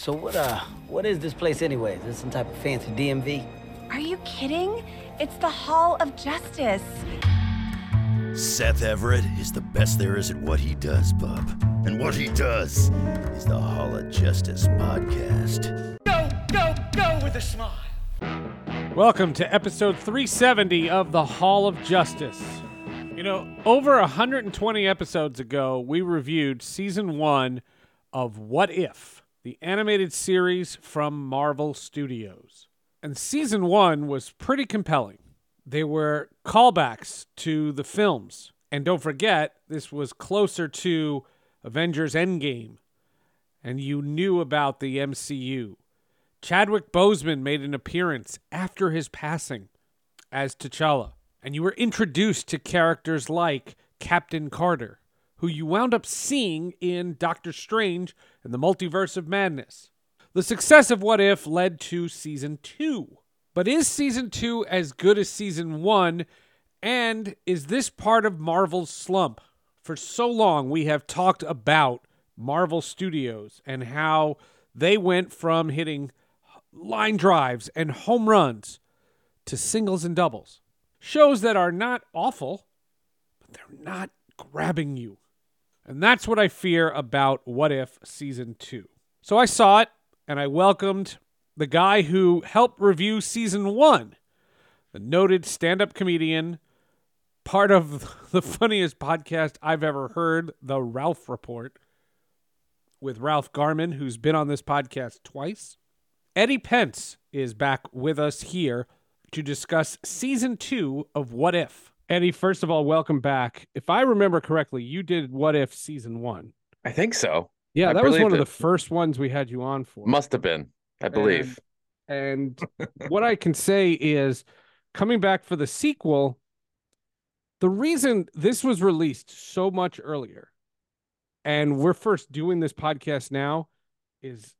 So what uh what is this place anyway? Is this some type of fancy DMV? Are you kidding? It's the Hall of Justice. Seth Everett is the best there is at what he does, bub. And what he does is the Hall of Justice podcast. Go, go, go with a smile. Welcome to episode 370 of the Hall of Justice. You know, over 120 episodes ago, we reviewed season one of What If, the animated series from Marvel Studios. And season one was pretty compelling. They were callbacks to the films. And don't forget, this was closer to Avengers Endgame. And you knew about the MCU. Chadwick Boseman made an appearance after his passing as T'Challa. And you were introduced to characters like Captain Carter, who you wound up seeing in Doctor Strange and the Multiverse of Madness. The success of What If led to season two. But is season two as good as season one? And is this part of Marvel's slump? For so long, we have talked about Marvel Studios and how they went from hitting line drives and home runs to singles and doubles. Shows that are not awful, but they're not grabbing you. And that's what I fear about What If Season 2. So I saw it and I welcomed the guy who helped review Season 1, the noted stand up comedian, part of the funniest podcast I've ever heard, The Ralph Report, with Ralph Garman, who's been on this podcast twice. Eddie Pence is back with us here to discuss season two of What If. Eddie, first of all, welcome back. If I remember correctly, you did What If season one. I think so. Yeah, I that was one of it. the first ones we had you on for. Must have been, I believe. And what I can say is coming back for the sequel, the reason this was released so much earlier and we're first doing this podcast now is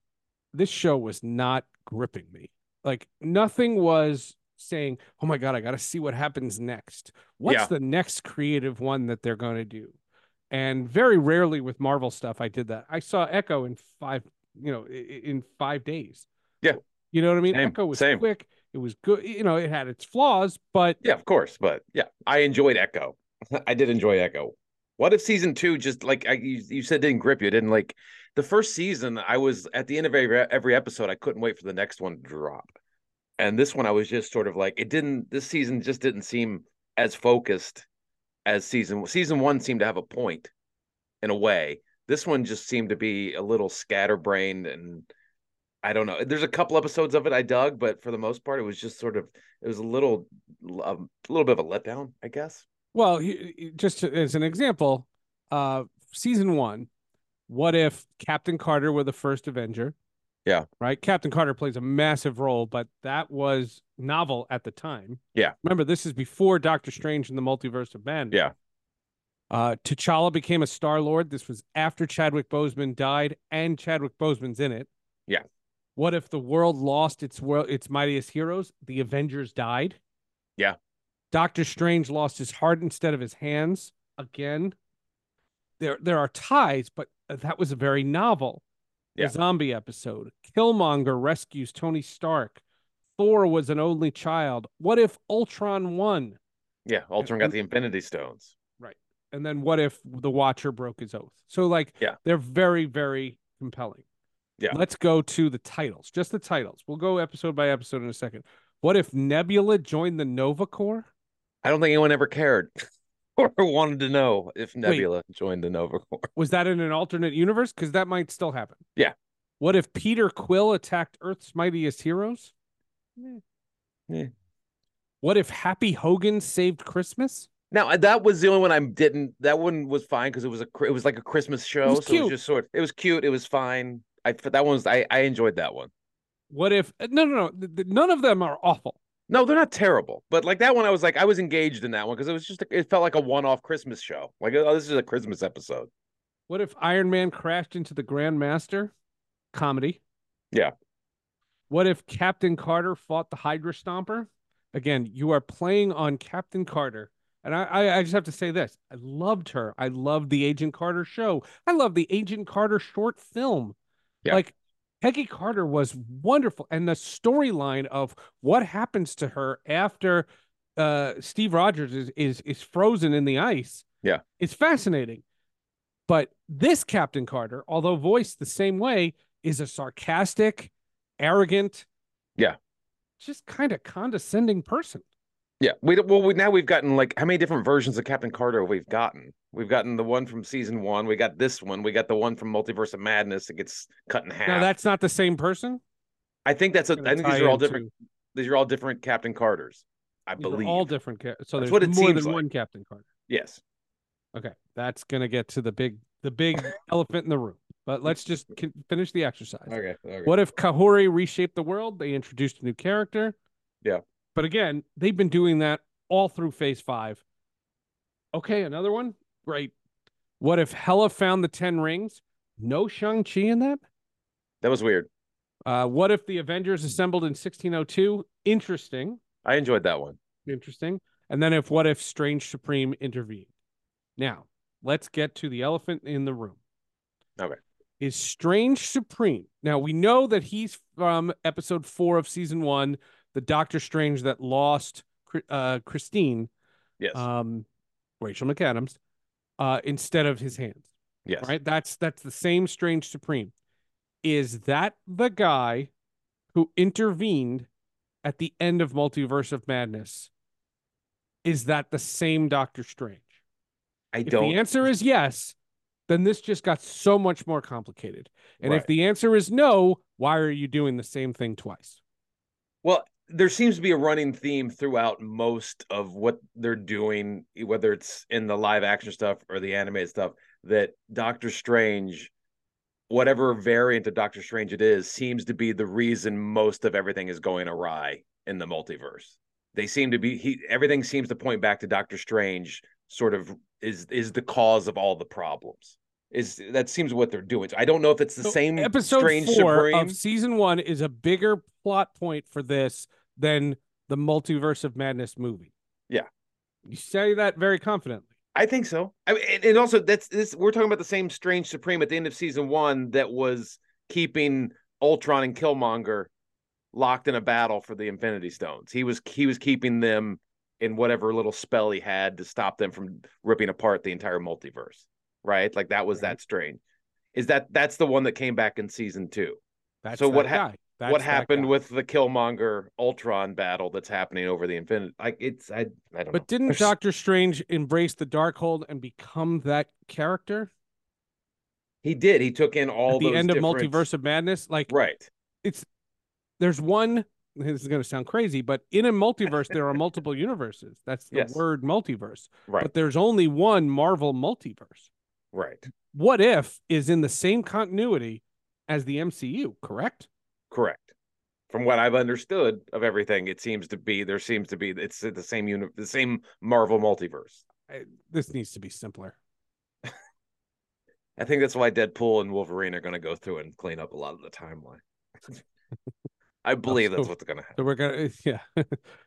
this show was not gripping me. Like nothing was saying, "Oh my god, I got to see what happens next. What's Yeah. the next creative one that they're going to do?" And very rarely with Marvel stuff I did that. I saw Echo in 5, you know, in 5 days. Yeah. You know what I mean? Same, Echo was same. quick. It was good. You know, it had its flaws, but yeah, of course. But yeah, I enjoyed Echo. I did enjoy Echo. What if season two just like I, you, you said didn't grip you? Didn't like the first season. I was at the end of every every episode. I couldn't wait for the next one to drop. And this one, I was just sort of like it didn't. This season just didn't seem as focused as season season one seemed to have a point in a way. This one just seemed to be a little scatterbrained and I don't know. There's a couple episodes of it I dug, but for the most part, it was just sort of it was a little um, a little bit of a letdown, I guess. Well, just as an example, uh, season one, what if Captain Carter were the first Avenger? Yeah. Right? Captain Carter plays a massive role, but that was novel at the time. Yeah. Remember, this is before Doctor Strange and the Multiverse of Madness. Yeah. Uh, T'Challa became a Star Lord. This was after Chadwick Boseman died, and Chadwick Boseman's in it. Yeah. What if the world lost its world, its mightiest heroes? The Avengers died. Yeah. Doctor Strange lost his heart instead of his hands again. There, there are ties, but that was a very novel. The Yeah. zombie episode. Killmonger rescues Tony Stark. Thor was an only child. What if Ultron won? Yeah, Ultron got the Infinity Stones. Right. And then what if the Watcher broke his oath? So like, Yeah. they're very, very compelling. Yeah. Let's go to the titles, just the titles. We'll go episode by episode in a second. What if Nebula joined the Nova Corps? I don't think anyone ever cared or wanted to know if Nebula joined the Nova Corps. Was that in an alternate universe? Because that might still happen. Yeah. What if Peter Quill attacked Earth's mightiest heroes? Yeah. What if Happy Hogan saved Christmas? Now uh, that was the only one I didn't. That one was fine because it was a it was like a Christmas show, was so it was just sort. It was cute. It was fine. I that one was I I enjoyed that one. What if uh, no no no th- none of them are awful. No, they're not terrible, but like that one, I was like I was engaged in that one because it was just it felt like a one off Christmas show. Like oh, this is a Christmas episode. What if Iron Man crashed into the Grandmaster? Comedy. Yeah. What if Captain Carter fought the Hydra Stomper? Again, you are playing on Captain Carter. And I, I, I just have to say this. I loved her. I loved the Agent Carter show. I love the Agent Carter short film. Yeah. Like Peggy Carter was wonderful. And the storyline of what happens to her after uh, Steve Rogers is, is is frozen in the ice. Yeah. Is fascinating. But this Captain Carter, although voiced the same way, is a sarcastic, arrogant, Yeah. just kind of condescending person. Yeah, we don't- well we, now we've gotten like how many different versions of Captain Carter we've gotten? We've gotten the one from season one. We got this one. We got the one from Multiverse of Madness that gets cut in half. Now that's not the same person. I think that's a. I think these are all different. These are all different Captain Carters. I These believe. all different. Ca- so That's there's what it more than like. one Captain Carter. Yes. Okay, that's gonna get to the big, the big elephant in the room. But let's just con- finish the exercise. Okay. okay. What if Kahori reshaped the world? They introduced a new character. Yeah. But again, they've been doing that all through phase five. Okay, another one. Great. What if Hela found the Ten Rings? No Shang-Chi in that? That was weird. Uh, what if the Avengers assembled in 1602? Interesting. I enjoyed that one. Interesting. And then if what if Strange Supreme intervened? Now, let's get to the elephant in the room. Okay. Is Strange Supreme. Now we know that he's from episode four of season one, the Doctor Strange that lost uh, Christine, Yes. um, Rachel McAdams, uh, instead of his hands. yes. Right? That's that's the same Strange Supreme. Is that the guy who intervened at the end of Multiverse of Madness? Is that the same Doctor Strange? I If don't. the answer is yes, then this just got so much more complicated. And if the answer is no, why are you doing the same thing twice? Well, there seems to be a running theme throughout most of what they're doing, whether it's in the live action stuff or the animated stuff, that Doctor Strange, whatever variant of Doctor Strange it is, seems to be the reason most of everything is going awry in the multiverse. They seem to be he everything seems to point back to Doctor Strange sort of is is the cause of all the problems. Is that seems what they're doing. So I don't know if it's the So same episode Strange four Supreme. of season one is a bigger plot point for this than the Multiverse of Madness movie. Yeah. You say that very confidently. I think so. I mean, and, also that's this. We're talking about the same Strange Supreme at the end of season one that was keeping Ultron and Killmonger locked in a battle for the Infinity Stones. He was he was keeping them in whatever little spell he had to stop them from ripping apart the entire multiverse. Right? Like that was that Strange. Is that that's the one that came back in season two? That's So that what hap- guy. That's what happened guy. with the Killmonger Ultron battle that's happening over the infinite? Like it's I I don't know. But didn't There's- Doctor Strange embrace the Darkhold and become that character he did? He took in all at the those end of different- Multiverse of Madness? Like Right. It's there's one this is going to sound crazy but in a multiverse there are multiple universes that's the Yes. word multiverse Right. but there's only one marvel multiverse Right. what if is in the same continuity as the mcu correct Correct. From what I've understood of everything, it seems to be there seems to be it's the same uni- the same Marvel multiverse. I, this needs to be simpler I think that's why Deadpool and Wolverine are going to go through and clean up a lot of the timeline. I believe that's so- what's going to happen. so we're gonna yeah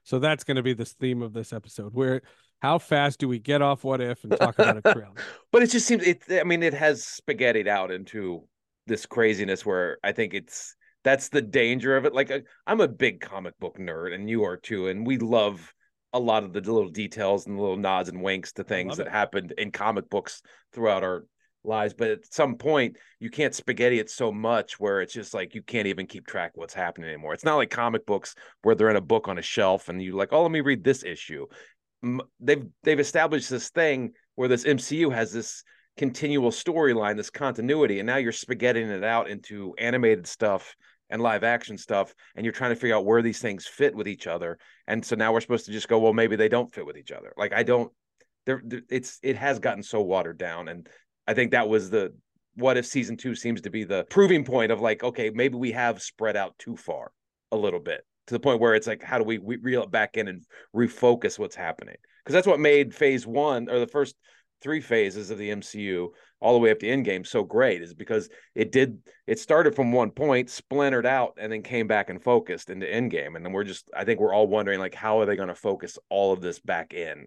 so that's going to be this theme of this episode where how fast do we get off what if and talk about a trailer But it just seems it. I mean, it has spaghettied out into this craziness where I think it's that's the danger of it. Like I- I'm a big comic book nerd, and you are too, and we love a lot of the little details and the little nods and winks to things that happened in comic books throughout our lives. But at some point, you can't spaghetti it so much where it's just like you can't even keep track of what's happening anymore. It's not like comic books where they're in a book on a shelf and you're like, oh, let me read this issue. They've they've established this thing where this MCU has this continual storyline, this continuity, and now you're spaghettiing it out into animated stuff and live action stuff, and you're trying to figure out where these things fit with each other. And so now we're supposed to just go, well, maybe they don't fit with each other. Like I don't, there, it's it has gotten so watered down and I think that was the what if season 2 seems to be the proving point of like okay, maybe we have spread out too far a little bit to the point where it's like how do we, we reel it back in and refocus what's happening? Because that's what made phase 1 or the first three phases of the MCU all the way up to Endgame so great is because it did it started from one point, splintered out, and then came back and focused into Endgame. And then we're just I think we're all wondering like how are they going to focus all of this back in?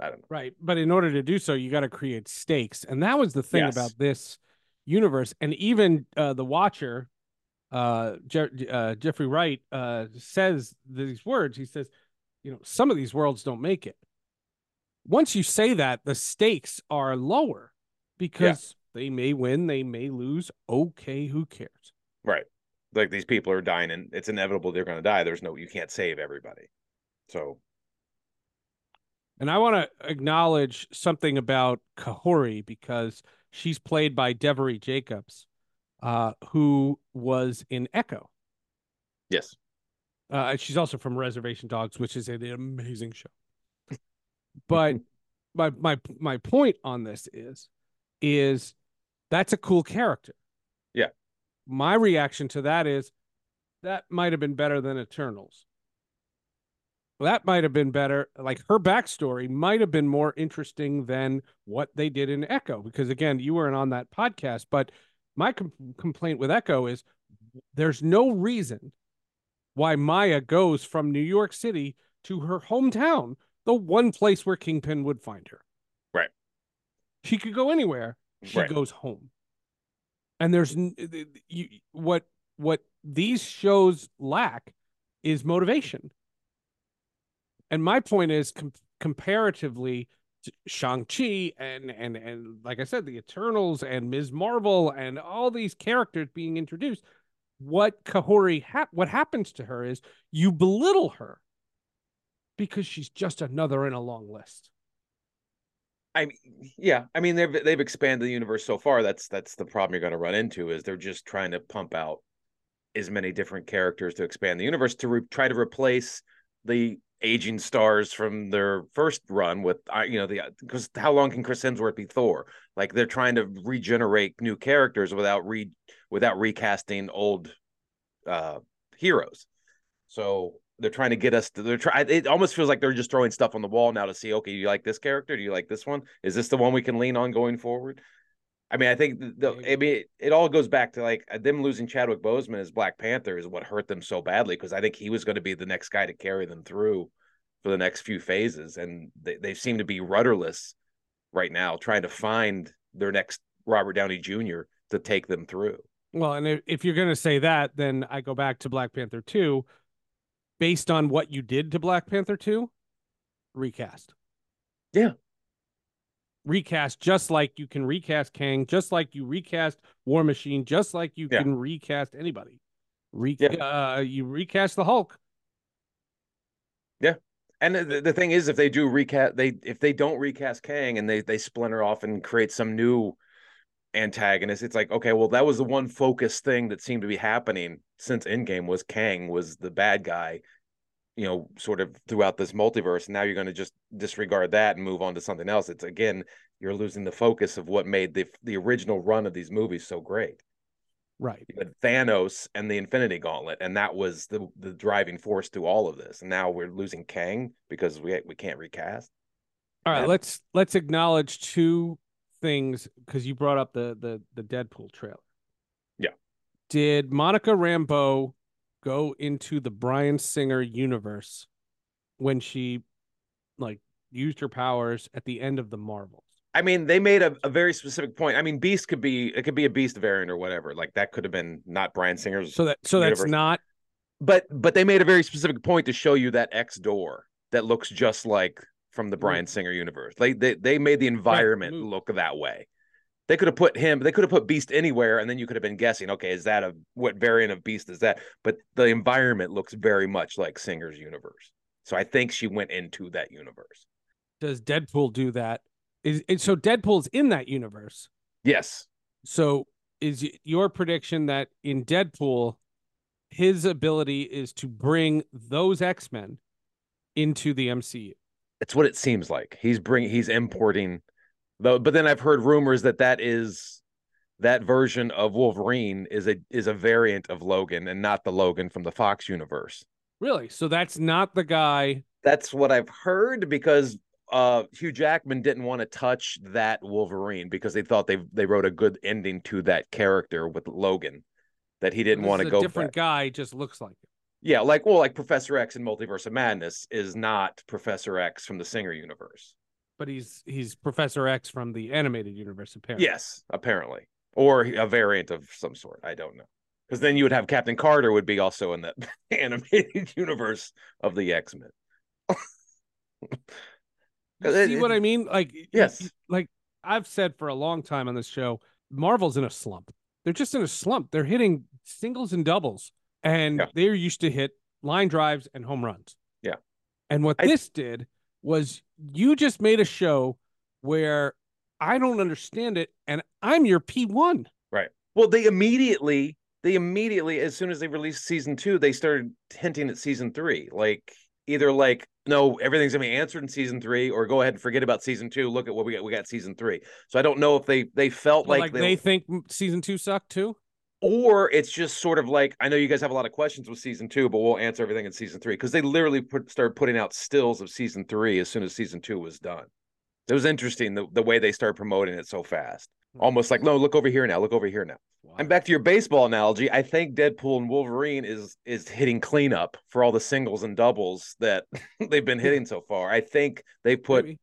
I don't know. Right. But in order to do so, you got to create stakes. And that was the thing Yes. about this universe. And even uh, the Watcher, uh, Je- uh, Jeffrey Wright, uh, says these words. He says, you know, some of these worlds don't make it. Once you say that, the stakes are lower because they may win, they may lose. Okay, who cares? Right. Like these people are dying and it's inevitable they're going to die. There's no you can't save everybody. So And I want to acknowledge something about Kahori because she's played by Devery Jacobs, uh, who was in Echo. yes. Uh, she's also from Reservation Dogs, which is an amazing show. But my my my point on this is, is that's a cool character. Yeah. My reaction to that is, that might have been better than Eternals. That might have been better. Like her backstory might have been more interesting than what they did in Echo. Because again, you weren't on that podcast, but my com- complaint with Echo is there's no reason why Maya goes from New York City to her hometown, the one place where Kingpin would find her. Right. She could go anywhere. She Right. goes home. And there's n- th- th- you, what what these shows lack is motivation. And my point is com- comparatively Shang-Chi and and and like I said the Eternals and Ms. Marvel and all these characters being introduced what Kahori ha- what happens to her is you belittle her because she's just another in a long list. I mean, yeah, I mean they've they've expanded the universe so far. That's that's the problem you're going to run into is they're just trying to pump out as many different characters to expand the universe to re- try to replace the aging stars from their first run with uh, you know the because how long can Chris Hemsworth be Thor? Like they're trying to regenerate new characters without re without recasting old uh heroes. So they're trying to get us to they're trying it almost feels like they're just throwing stuff on the wall now to see okay do you like this character? Do you like this one? Is this the one we can lean on going forward? I mean i think the, i mean it, all goes back to like them losing chadwick boseman as black panther is what hurt them so badly because i think he was going to be the next guy to carry them through for the next few phases and they, they seem to be rudderless right now trying to find their next robert downey jr to take them through. Well, and if, if you're going to say that, then I go back to Black Panther 2 based on what you did to Black Panther 2, recast. Yeah. Recast just like you can recast Kang, just like you recast War Machine, just like you Yeah. can recast anybody. Re- Yeah. uh, you recast the Hulk. Yeah. And the, the thing is, if they do recast, they if they don't recast Kang and they they splinter off and create some new antagonist, it's like okay, well that was the one focus thing that seemed to be happening since Endgame was Kang was the bad guy, you know, sort of throughout this multiverse. And now you're going to just disregard that and move on to something else. It's again, you're losing the focus of what made the the original run of these movies so great. Right. Had Thanos and the Infinity Gauntlet, and that was the the driving force to all of this. And now we're losing Kang because we we can't recast. All right, let's let's acknowledge two things because you brought up the the the Deadpool trailer. Yeah. Did Monica Rambeau go into the Bryan Singer universe when she like used her powers at the end of the Marvels? I mean, they made a, a very specific point. I mean, Beast could be it could be a Beast variant or whatever. Like that could have been not Bryan Singer's. So that so that's not but but they made a very specific point to show you that X door that looks just like from the Bryan Singer universe. They they they made the environment move. look that way. They could have put him. They could have put Beast anywhere, and then you could have been guessing. Okay, is that a what variant of Beast is that? But the environment looks very much like Singer's universe. So I think she went into that universe. does Deadpool do that? Is is- so Deadpool's in that universe. Yes. So is your prediction that in Deadpool, his ability is to bring those X Men into the MCU? It's what it seems like. He's bring he's importing though. But then I've heard rumors that that is that version of Wolverine is a is a variant of Logan and not the Logan from the Fox universe. Really? So that's not the guy. That's what I've heard because uh Hugh Jackman didn't want to touch that Wolverine because they thought they they wrote a good ending to that character with Logan that he didn't want to a go Different guy just looks like. Yeah, like well, like Professor X in Multiverse of Madness is not Professor X from the Singer universe. but he's he's Professor X from the animated universe apparently. Yes, apparently, or a variant of some sort. I don't know, because then you would have Captain Carter would be also in the animated universe of the X Men. You uh, see it- what I mean? Like Yes. like I've said for a long time on this show, Marvel's in a slump. They're just in a slump. They're hitting singles and doubles, and Yeah. they're used to hit line drives and home runs. Yeah. And what I- this did was you just made a show where I don't understand it, and I'm your P one. Right. Well, they immediately, they immediately, as soon as they released season two, they started hinting at season three. Like either like, no, everything's gonna be answered in season three, or go ahead and forget about season two. Look at what we got. We got season three. So I don't know if they they felt Like, like, they think season two sucked too. Or it's just sort of like I know you guys have a lot of questions with season two, but we'll answer everything in season three because they literally put started putting out stills of season three as soon as season two was done. It was interesting the, the way they started promoting it so fast. Hmm. Almost like, no, look over here now, look over here now. And back to your baseball analogy, I think Deadpool and Wolverine is is hitting cleanup for all the singles and doubles that they've been hitting so far. I think they put Maybe.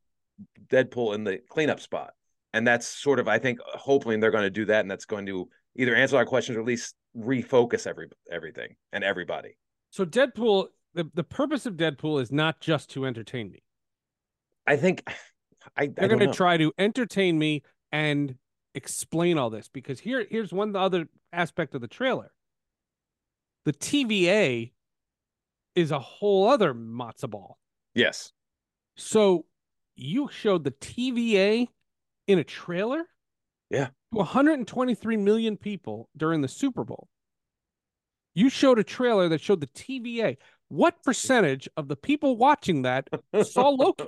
Deadpool in the cleanup spot. And that's sort of, I think, hopefully they're going to do that, and that's going to either answer our questions or at least refocus every everything and everybody. So Deadpool, the, the purpose of Deadpool is not just to entertain me. I think I, They're going to try to entertain me and explain all this because here here's one other aspect of the trailer. The TVA is a whole other matzo ball. Yes. So you showed the TVA in a trailer? Yeah. To 123 million people during the Super Bowl. You showed a trailer that showed the TVA. What percentage of the people watching that saw Loki?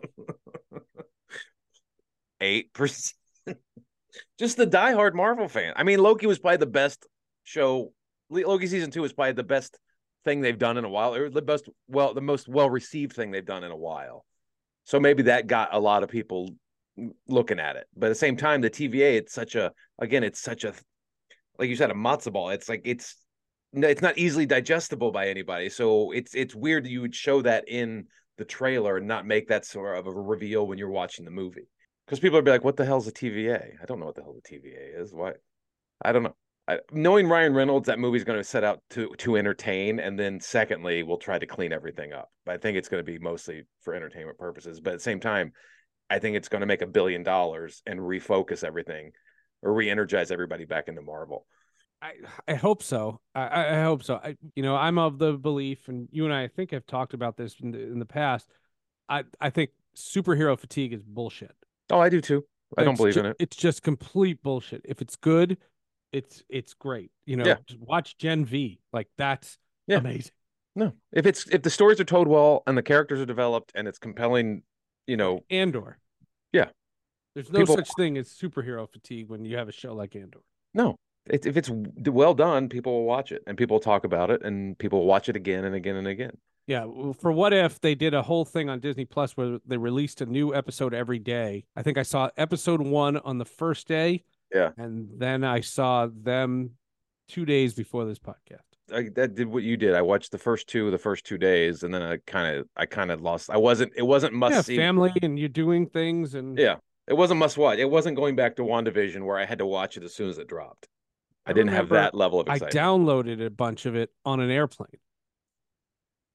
Eight percent. Just the diehard Marvel fan. I mean, Loki was probably the best show. Loki season two was probably the best thing they've done in a while, or the best, well, the most well received thing they've done in a while. So maybe that got a lot of people looking at it. But at the same time, the TVA, it's such a, again, it's such a, like you said, a matzo ball. It's like it's, it's not easily digestible by anybody. So it's it's weird that you would show that in the trailer and not make that sort of a reveal when you're watching the movie. Because people would be like, "What the hell's a TVA? I don't know what the hell the TVA is. Why? I don't know." I, knowing Ryan Reynolds, that movie's going to set out to to entertain, and then secondly, we'll try to clean everything up. But I think it's going to be mostly for entertainment purposes. But at the same time, I think it's going to make a billion dollars and refocus everything or re-energize everybody back into Marvel. I I hope so. I- I, hope so. I you know I'm of the belief, and you and I, I think have talked about this in the, in the past. I I think superhero fatigue is bullshit. Oh, I do too. I don't It's believe ju- in it. It's just complete bullshit. If it's good, it's it's great. You know, Yeah. just watch Gen V. Like that's Yeah. amazing. No, if it's if the stories are told well and the characters are developed and it's compelling, you know, Andor. Yeah. There's no People- such thing as superhero fatigue when you have a show like Andor. no, it, if it's well done, people will watch it and people will talk about it and people will watch it again and again and again. Yeah, for what if they did a whole thing on Disney Plus where they released a new episode every day? I think I saw episode one on the first day. Yeah. And then I saw them two days before this podcast. I, that did what you did. I watched the first two, the first two days, and then I kind of, I kind of lost. I wasn't. It wasn't must yeah, see. family and you're doing things and Yeah, it wasn't must watch. It wasn't going back to Wandavision where I had to watch it as soon as it dropped. I, I didn't have that level of I downloaded a bunch of it on an airplane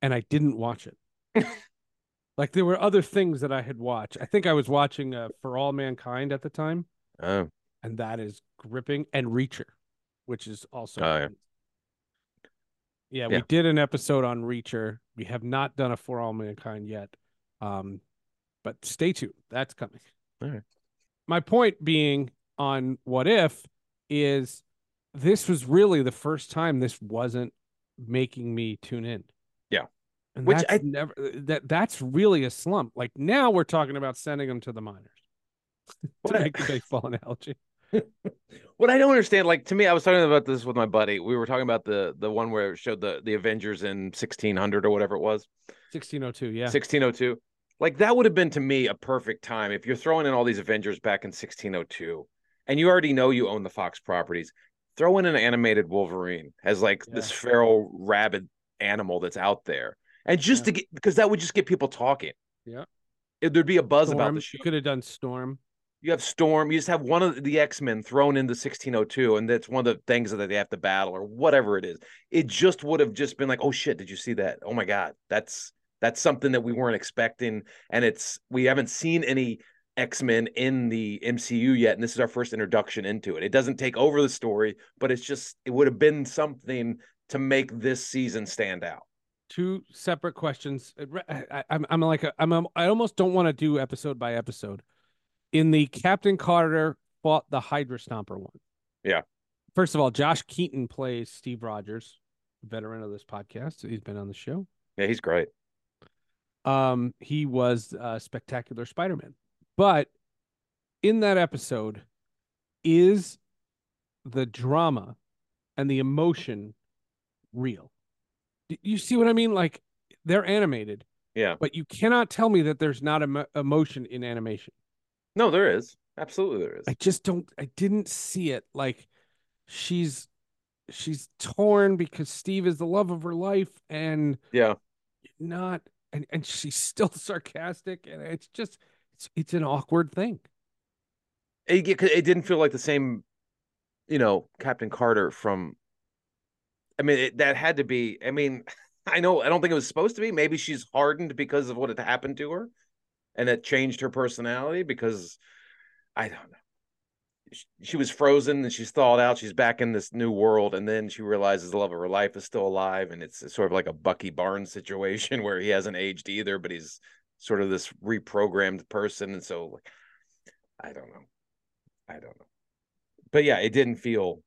and I didn't watch it. like there were other things that I had watched. I think I was watching uh, For All Mankind at the time, oh, and that is gripping, and Reacher, which is also. Oh, yeah. Yeah, Yeah. we did an episode on Reacher. We have not done a For All Mankind yet. Um, but stay tuned. That's coming. All right. My point being on What If is this was really the first time this wasn't making me tune in. Yeah. And Which I- never that that's really a slump. Like now we're talking about sending them to the minors. to I- make the baseball analogy. What I don't understand, like to me, I was talking about this with my buddy. We were talking about the the one where it showed the the Avengers in sixteen hundred or whatever it was, 1602, yeah. sixteen oh two. Like that would have been to me a perfect time if you're throwing in all these Avengers back in sixteen oh two, and you already know you own the Fox properties. Throw in an animated Wolverine as like this feral rabid animal that's out there, and just Yeah. to get because that would just get people talking. Yeah. It, there'd be a buzz about Storm, the show. you could have done Storm. You have Storm. You just have one of the X Men thrown into 1602, and that's one of the things that they have to battle, or whatever it is. It just would have just been like, oh shit, did you see that? Oh my god, that's that's something that we weren't expecting, and it's we haven't seen any X Men in the MCU yet, and this is our first introduction into it. It doesn't take over the story, but it's just it would have been something to make this season stand out. Two separate questions. I, I- I'm I'm like a, I'm a, I almost don't want to do episode by episode. In the Captain Carter fought the Hydra Stomper one. Yeah. First of all, Josh Keaton plays Steve Rogers, veteran of this podcast. He's been on the show. Yeah, he's great. Um, he was uh, spectacular Spider-Man. But in that episode, is the drama and the emotion real? You see what I mean? Like they're animated, Yeah, but you cannot tell me that there's not emo- emotion in animation. No, there is absolutely there is. I just don't. I didn't see it. Like she's she's torn because Steve is the love of her life, and Yeah, not and and she's still sarcastic and it's just it's it's an awkward thing it, it didn't feel like the same, you know, Captain Carter from. I mean, it, that had to be. I mean, I know. I don't think it was supposed to be. Maybe she's hardened because of what had happened to her, and it changed her personality. Because I don't know. She, was frozen and she's thawed out. She's back in this new world, and then she realizes the love of her life is still alive, and it's sort of like a Bucky Barnes situation where he hasn't aged either, but he's sort of this reprogrammed person, and so like, I don't know. I don't know. But yeah, it didn't feel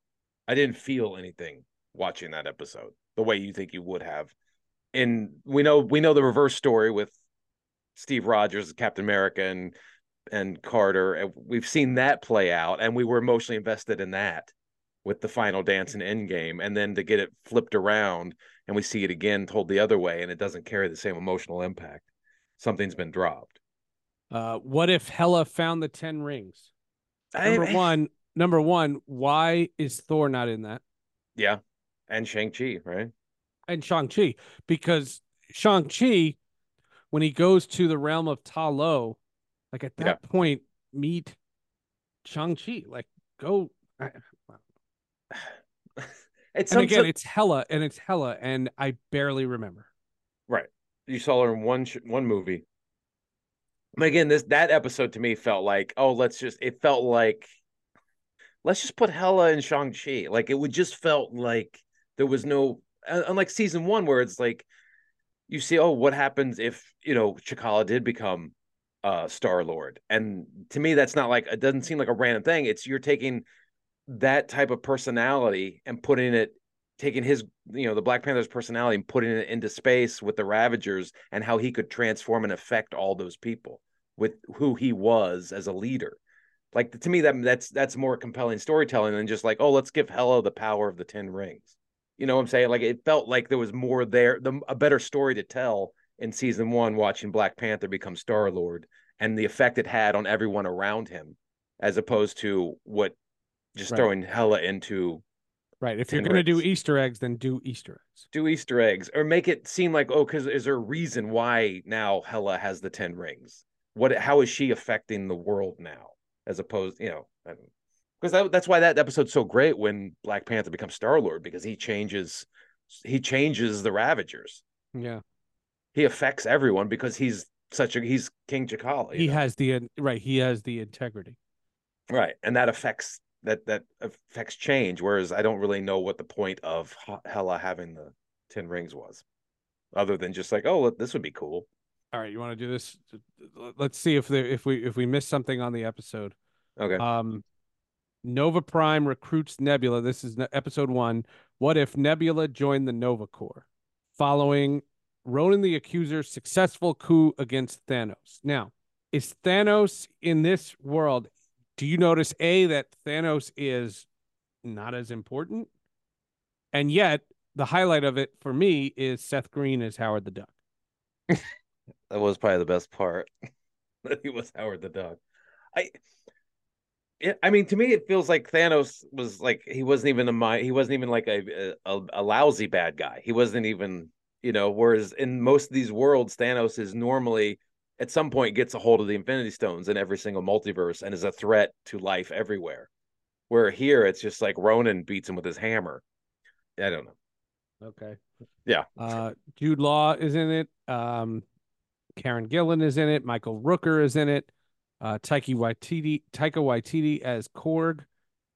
I didn't feel anything watching that episode the way you think you would have. And we know we know the reverse story with Steve Rogers, Captain America and and Carter. And we've seen that play out and we were emotionally invested in that with the final dance and Endgame and then to get it flipped around and we see it again told the other way and it doesn't carry the same emotional impact. Something's been dropped. uh what if Hela found the 10 rings I- number one number one why is thor not in that Yeah. And Shang-Chi, right? and shang-chi because shang-chi when he goes to the realm of ta lo like at that Yeah. point meet shang-chi like go It's and again it's Hela and it's Hela and i barely remember Right. You saw her in one sh- one movie. But again, this that episode to me felt like, oh, let's just it felt like let's just put Hela and Shang-Chi. Like it would just felt like there was no unlike season one where it's like you see, oh, what happens if you know T'Challa did become uh Star Lord? And to me, that's not like it doesn't seem like a random thing. It's you're taking that type of personality and putting it taking his you know the black panther's personality and putting it into space with the ravagers and how he could transform and affect all those people with who he was as a leader like to me that that's that's more compelling storytelling than just like oh let's give Hela the power of the 10 rings you know what i'm saying like it felt like there was more there the, a better story to tell in season one watching black panther become star lord and the effect it had on everyone around him as opposed to what just Right. throwing Hela into right if you're gonna do easter eggs then do easter eggs do Easter eggs or make it seem like oh, because is there a reason why now Hela has the ten rings? What how is she affecting the world now? As opposed, you know, because that, that's why that episode's so great when Black Panther becomes Star Lord because he changes he changes the Ravagers. yeah He affects everyone because he's such a he's King T'Challa. he know? has the right he has the integrity right, and that affects that that affects change. Whereas I don't really know what the point of H- Hela having the ten rings was, other than just like oh this would be cool. all right you want to do this let's see if there if we if we miss something on the episode Okay. um nova prime recruits nebula this is episode one what if nebula joined the nova corps following Ronan the Accuser's successful coup against Thanos. Now, is Thanos in this world? Do you notice a that Thanos is not as important, and yet the highlight of it for me is Seth Green as Howard the Duck. That was probably the best part. he was Howard the Duck. I yeah, I mean, to me, it feels like Thanos was like he wasn't even a my he wasn't even like a, a a lousy bad guy. He wasn't even you know. Whereas in most of these worlds, Thanos is normally at some point gets a hold of the Infinity Stones in every single multiverse and is a threat to life everywhere. Where here, it's just like Ronan beats him with his hammer. I don't know. Okay. Yeah. Uh, Jude Law is in it. Um, Karen Gillan is in it. Michael Rooker is in it. Uh, Taika Waititi, Taika Waititi as Korg.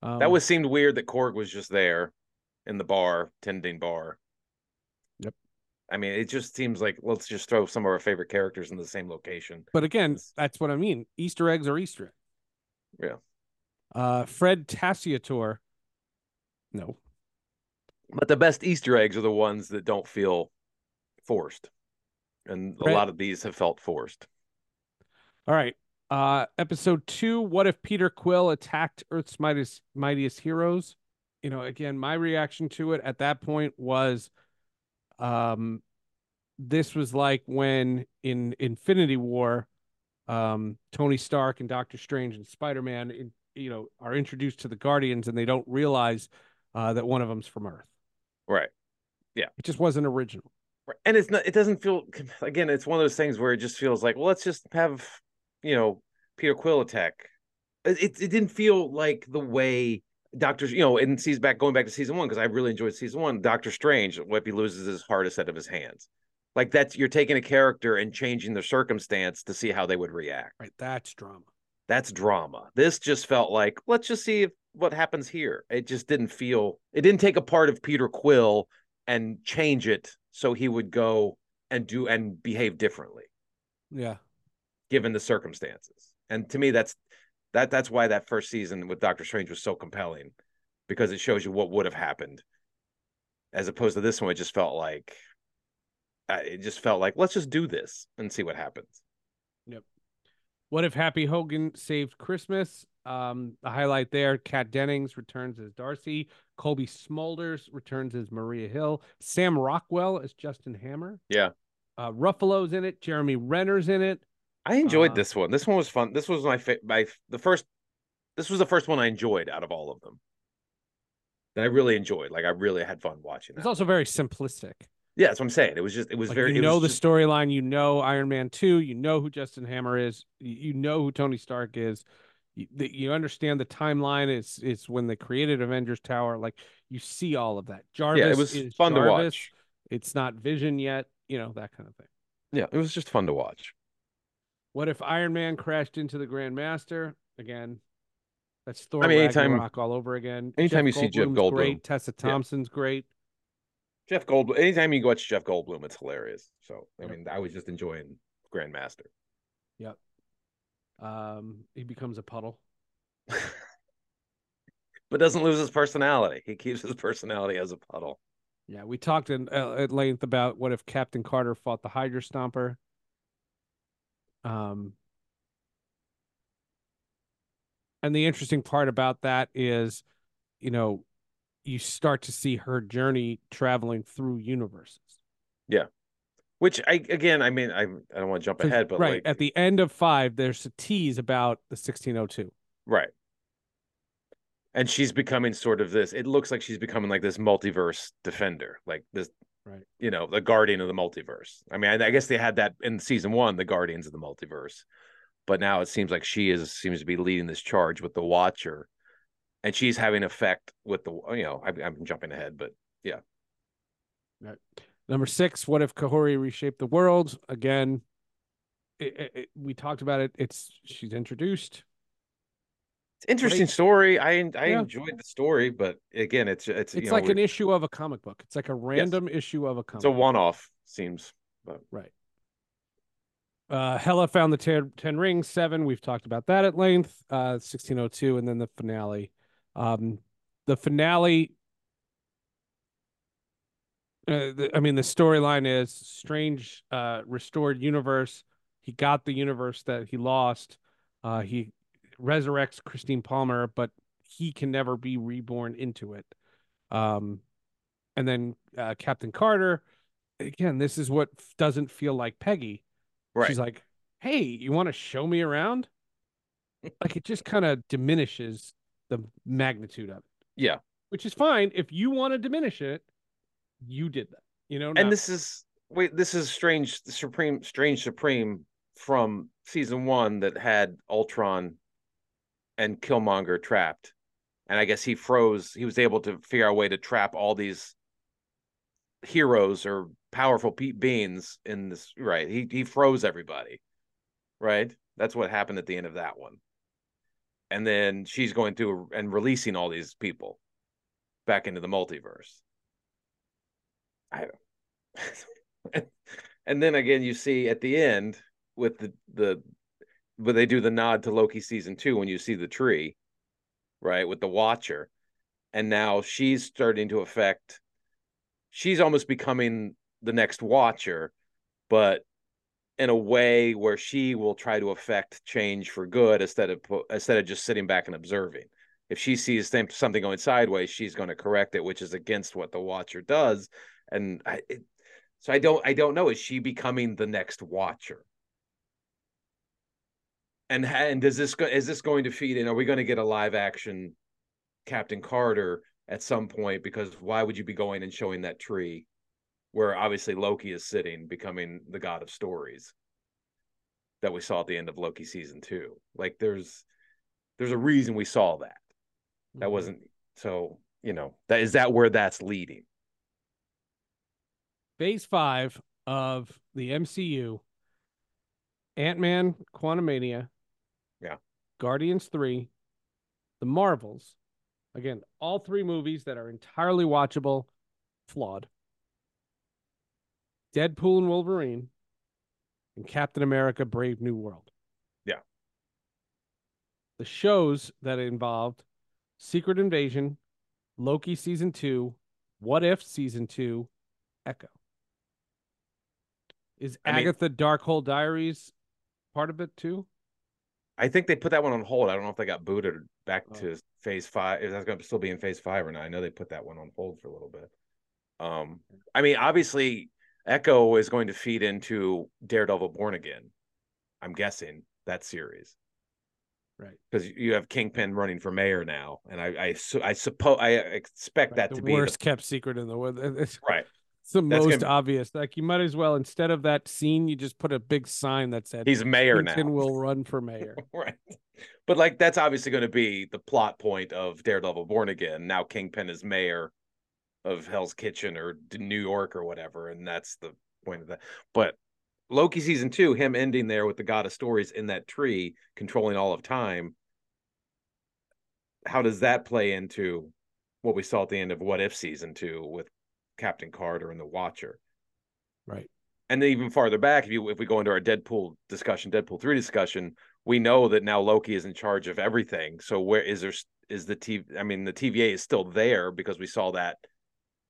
Um, that was seemed weird that Korg was just there in the bar, tending bar. Yep. I mean, it just seems like let's just throw some of our favorite characters in the same location. But again, that's what I mean. Easter eggs are Easter eggs. Yeah. Uh, Fred Tatasciore. No. But the best Easter eggs are the ones that don't feel forced. And a lot of these have felt forced. All right. Uh, episode two. What if Peter Quill attacked Earth's mightiest mightiest heroes? You know, again, my reaction to it at that point was, um, this was like when in Infinity War, um, Tony Stark and Doctor Strange and Spider Man, you know, are introduced to the Guardians and they don't realize uh, that one of them's from Earth. Right. Yeah. It just wasn't original. Right. And it's not it doesn't feel again, it's one of those things where it just feels like, well, let's just have, you know, Peter Quill attack. It it, didn't feel like the way Doctor, you know, and sees back going back to season one, because I really enjoyed season one, Doctor Strange, what he loses his hardest out of his hands. Like that's you're taking a character and changing the circumstance to see how they would react. Right. That's drama. That's drama. This just felt like, let's just see if, what happens here. It just didn't feel it didn't take a part of Peter Quill and change it so he would go and do and behave differently Yeah. Given the circumstances. And to me that's that that's why that first season with Doctor Strange was so compelling because it shows you what would have happened as opposed to this one it just felt like uh, it just felt like let's just do this and see what happens. Yep. What if Happy Hogan saved Christmas? Um, the highlight there: Kat Dennings returns as Darcy. Cobie Smulders returns as Maria Hill. Sam Rockwell as Justin Hammer. Yeah. Uh, Ruffalo's in it. Jeremy Renner's in it. I enjoyed Uh, this one. This one was fun. This was my fa- my the first. This was the first one I enjoyed out of all of them. That I really enjoyed. Like I really had fun watching It's also very simplistic. yeah, that's what I'm saying. It was just. It was Like, very. you know the just- storyline. You know Iron Man two. You know who Justin Hammer is. You, know who Tony Stark is. You, the, you understand the timeline. It's it's when they created Avengers Tower. Like you see all of that. Jarvis. Yeah, it was is fun to watch. It's not Vision yet. You know that kind of thing. Yeah, it was just fun to watch. What if Iron Man crashed into the Grandmaster again? That's Thor I mean, anytime- Ragnarok all over again. anytime you see Jeff Goldblum's Goldblum. great. Tessa Yeah. Thompson's great. Jeff Goldblum. Anytime you watch Jeff Goldblum, it's hilarious. So I mean, I was just enjoying Grandmaster. Yep. Um, he becomes a puddle. but doesn't lose his personality. He keeps his personality as a puddle. Yeah, we talked in, uh, at length about what if Captain Carter fought the Hydra Stomper. Um, and the interesting part about that is, you know, you start to see her journey traveling through universes. Yeah. Which I again, I mean, I I don't want to jump ahead, but right like, at the end of five, there's a tease about the 1602. Right. And she's becoming sort of this. It looks like she's becoming like this multiverse defender, like this, Right. you know, the guardian of the multiverse. I mean, I, I guess they had that in season one, the guardians of the multiverse, but now it seems like she is seems to be leading this charge with the Watcher, and she's having effect with the, you know, I, I'm jumping ahead, but yeah. Number six, what if Kahori reshaped the world? Again, it, it- it- we talked about it. It's she's introduced. It's interesting Right. story. I I Yeah. enjoyed the story, but again, it's it's It's you know, like an we're- issue of a comic book. It's like a random issue of a comic. it's a one off seems. Right. Uh, Hela found the ten, 10 rings, seven. We've talked about that at length. Uh, 1602, and then the finale. Um, the finale Uh, the, I mean, the storyline is Strange uh, restored universe. He got the universe that he lost. Uh, he resurrects Christine Palmer, but he can never be reborn into it. Um, and then uh, Captain Carter. Again, this is what doesn't feel like Peggy. Right. She's like, "Hey, you want to show me around?" like it just kind of diminishes the magnitude of it, yeah. which is fine if you want to diminish it. You did that, you know. not- and this is wait this is strange supreme strange supreme from season one that had ultron and killmonger trapped. And i guess he froze he was able to figure out a way to trap all these heroes or powerful pe- beings in this right he, he froze everybody right? That's what happened at the end of that one. And then she's going through and releasing all these people back into the multiverse. I don't. and then again, you see at the end with the the, but they do the nod to Loki season two when you see the tree, right, with the Watcher, and now she's starting to affect. She's almost becoming the next Watcher, but in a way where she will try to affect change for good instead of instead of just sitting back and observing. If she sees something going sideways, she's going to correct it, which is against what the Watcher does and I, it, so I don't I don't know. Is she becoming the next Watcher? And and does this go, is this going to feed in? Are we going to get a live action Captain Carter at some point? Because why would you be going and showing that tree where obviously Loki is sitting, becoming the god of stories that we saw at the end of Loki season two? Like there's there's a reason we saw that. That Mhm. wasn't so you know that is that where that's leading. phase five of the MCU, Ant Man, Quantumania, Yeah. Guardians 3, The Marvels. Again, all three movies that are entirely watchable, flawed. Deadpool and Wolverine, and Captain America Brave New World. Yeah. The shows that involved Secret Invasion, Loki Season 2, What If Season 2, Echo. Is I mean- Agatha Darkhold Diaries part of it too? I think they put that one on hold. I don't know if they got booted back Oh. to phase five. Is that going to still be in phase five or not? I know they put that one on hold for a little bit. Um, I mean, obviously, Echo is going to feed into Daredevil Born Again. I'm guessing that series Right. because you have Kingpin running for mayor now, and I I, su- I suppose I expect that the to be the worst kept secret in the world. Right. It's the That's most obvious. Like you might as well instead of that scene, you just put a big sign that said He's mayor now. Kingpin will run for mayor. right. But like that's obviously going to be the plot point of Daredevil Born Again. Now Kingpin is mayor of Hell's Kitchen or New York or whatever, and that's the point of that. But Loki season two, him ending there with the God of Stories in that tree, controlling all of time. How does that play into what we saw at the end of What If season two with Captain Carter and the Watcher? Right. and then even farther back, if you if we go into our Deadpool discussion, Deadpool three discussion, we know that now Loki is in charge of everything. So where is there is the TV? I mean, the TVA is still there because we saw that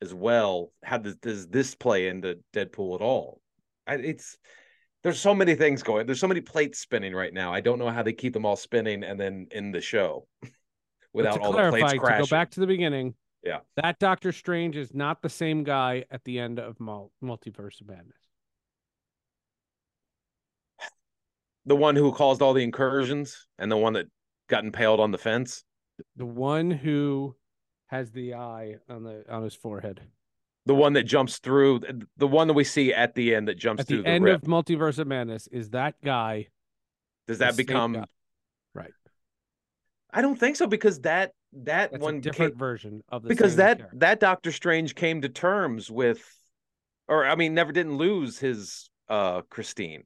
as well. How does, does this play into Deadpool at all? I, it's there's so many things going. There's so many plates spinning right now. I don't know how they keep them all spinning and then in the show without all clarify, the plates to go back to the beginning, Yeah. that Doctor Strange is not the same guy at the end of Mul- Multiverse of Madness. the one who caused all the incursions and the one that got impaled on the fence. The one who has the eye on the on his forehead The one that jumps through the one that we see at the end that jumps at through the the, end rip. of Multiverse of Madness is that guy. Does that become? guy. I don't think so because that that That's one a different came- version of the because same that character. that Doctor Strange came to terms with, or I mean, never didn't lose his uh Christine.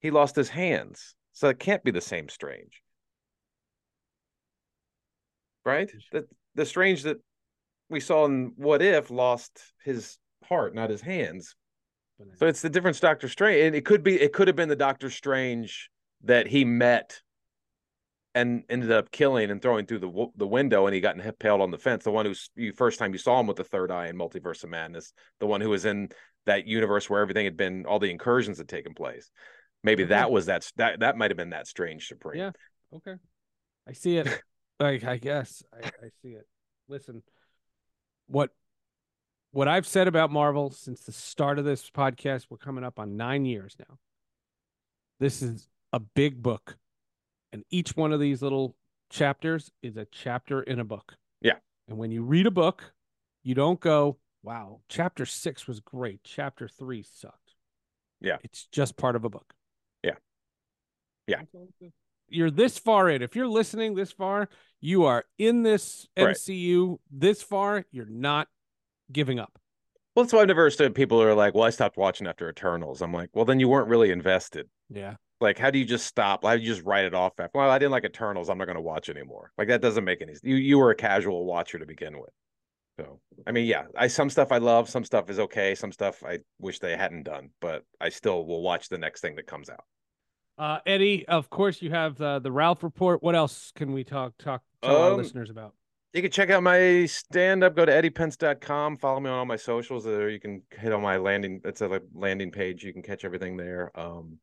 He lost his hands, so it can't be the same Strange, right? The the Strange that we saw in What If lost his heart, not his hands. So it's the difference, Doctor Strange. And it could be, it could have been the Doctor Strange that he met and ended up killing and throwing through the the window, and he got impaled on the fence. The one who's you first time you saw him with the third eye in Multiverse of Madness, the one who was in that universe where everything had been, all the incursions had taken place. Maybe that was that that that might have been that strange Supreme. Yeah. Okay. I see it. like I guess I, I see it. Listen, what what I've said about Marvel since the start of this podcast, we're coming up on nine years now. This is a big book, and each one of these little chapters is a chapter in a book. Yeah. And when you read a book, you don't go, "Wow, chapter six was great. Chapter three sucked." Yeah. It's just part of a book. Yeah. Yeah. You're this far in. If you're listening this far, you are in this Right. MCU this far. You're not giving up. Well, that's why I've never understood people who are like, "Well, I stopped watching after Eternals." I'm like, "Well, then you weren't really invested." Yeah. Like, how do you just stop? How do you just write it off? After, well, I didn't like Eternals. I'm not going to watch anymore. Like that doesn't make any. You you were a casual watcher to begin with. So I mean, yeah, I some stuff I love, some stuff is okay, some stuff I wish they hadn't done, but I still will watch the next thing that comes out. Uh, Eddie, of course, you have uh, the Ralph report. What else can we talk talk our Um, listeners about? You can check out my stand up. Go to eddiepence.com. Follow me on all my socials. There, you can hit on my landing. It's a like, landing page. You can catch everything there. Um,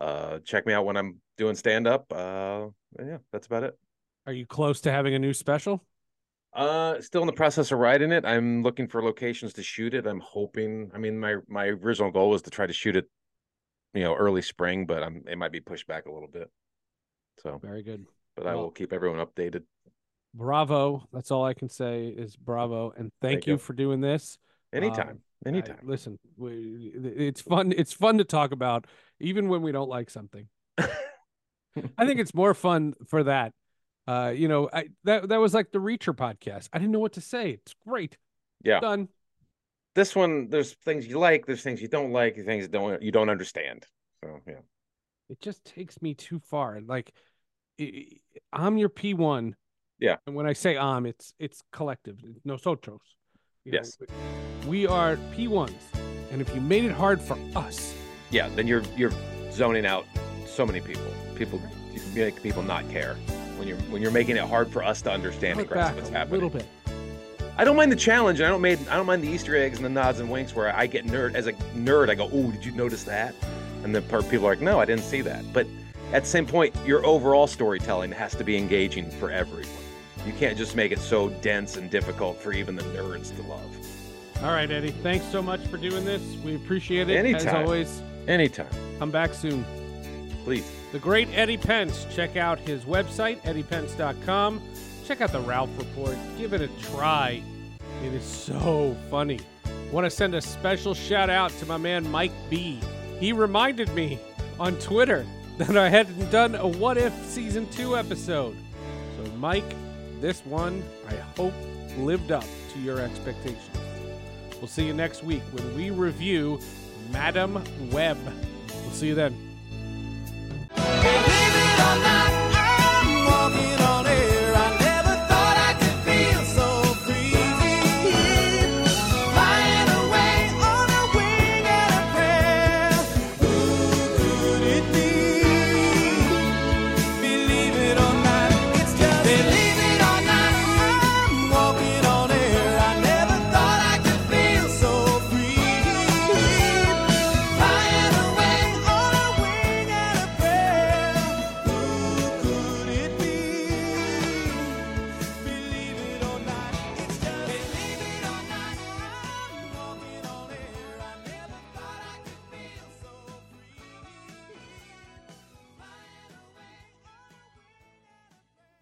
uh, check me out when I'm doing stand up. Uh, yeah, that's about it. Are you close to having a new special? Uh, still in the process of writing it. I'm looking for locations to shoot it. I'm hoping. I mean, my my original goal was to try to shoot it, you know, early spring, but I'm it might be pushed back a little bit. So, Very good. but I will keep everyone updated. Bravo. That's all I can say is bravo. And thank, Thank you you. for doing this. Anytime, Um, anytime. I- listen, we, it's fun. It's fun to talk about, even when we don't like something. I think it's more fun for that. Uh, you know, I that that was like the Reacher podcast. I didn't know what to say. It's great. Yeah. Done. this one there's things you like there's things you don't like things you don't you don't understand so yeah It just takes me too far. Like, I'm your P one. Yeah. And when I say I'm, it's it's collective. no Nosotros. You know, Yes. we are P ones, and if you made it hard for us, yeah then you're you're zoning out so many people. People you make people not care when you're when you're making it hard for us to understand and put grasp back what's a little bit. i don't mind the challenge. And i don't mind i don't mind the easter eggs and the nods and winks where i get nerd as a nerd i go oh did you notice that? And then part people are like no i didn't see that. But at the same point your overall storytelling has to be engaging for everyone you can't just make it so dense and difficult for even the nerds to love All right, Eddie. Thanks so much for doing this. We appreciate it. As always, anytime come back soon. please The great Eddie Pence. Check out his website, eddiepence.com. Check out the Ralph Report. Give it a try. It is so funny. Want to send a special shout out to my man Mike B. He reminded me on Twitter that I hadn't done a What If Season 2 episode. So, Mike, this one, I hope, lived up to your expectations. We'll see you next week when we review Madame Web. We'll see you then.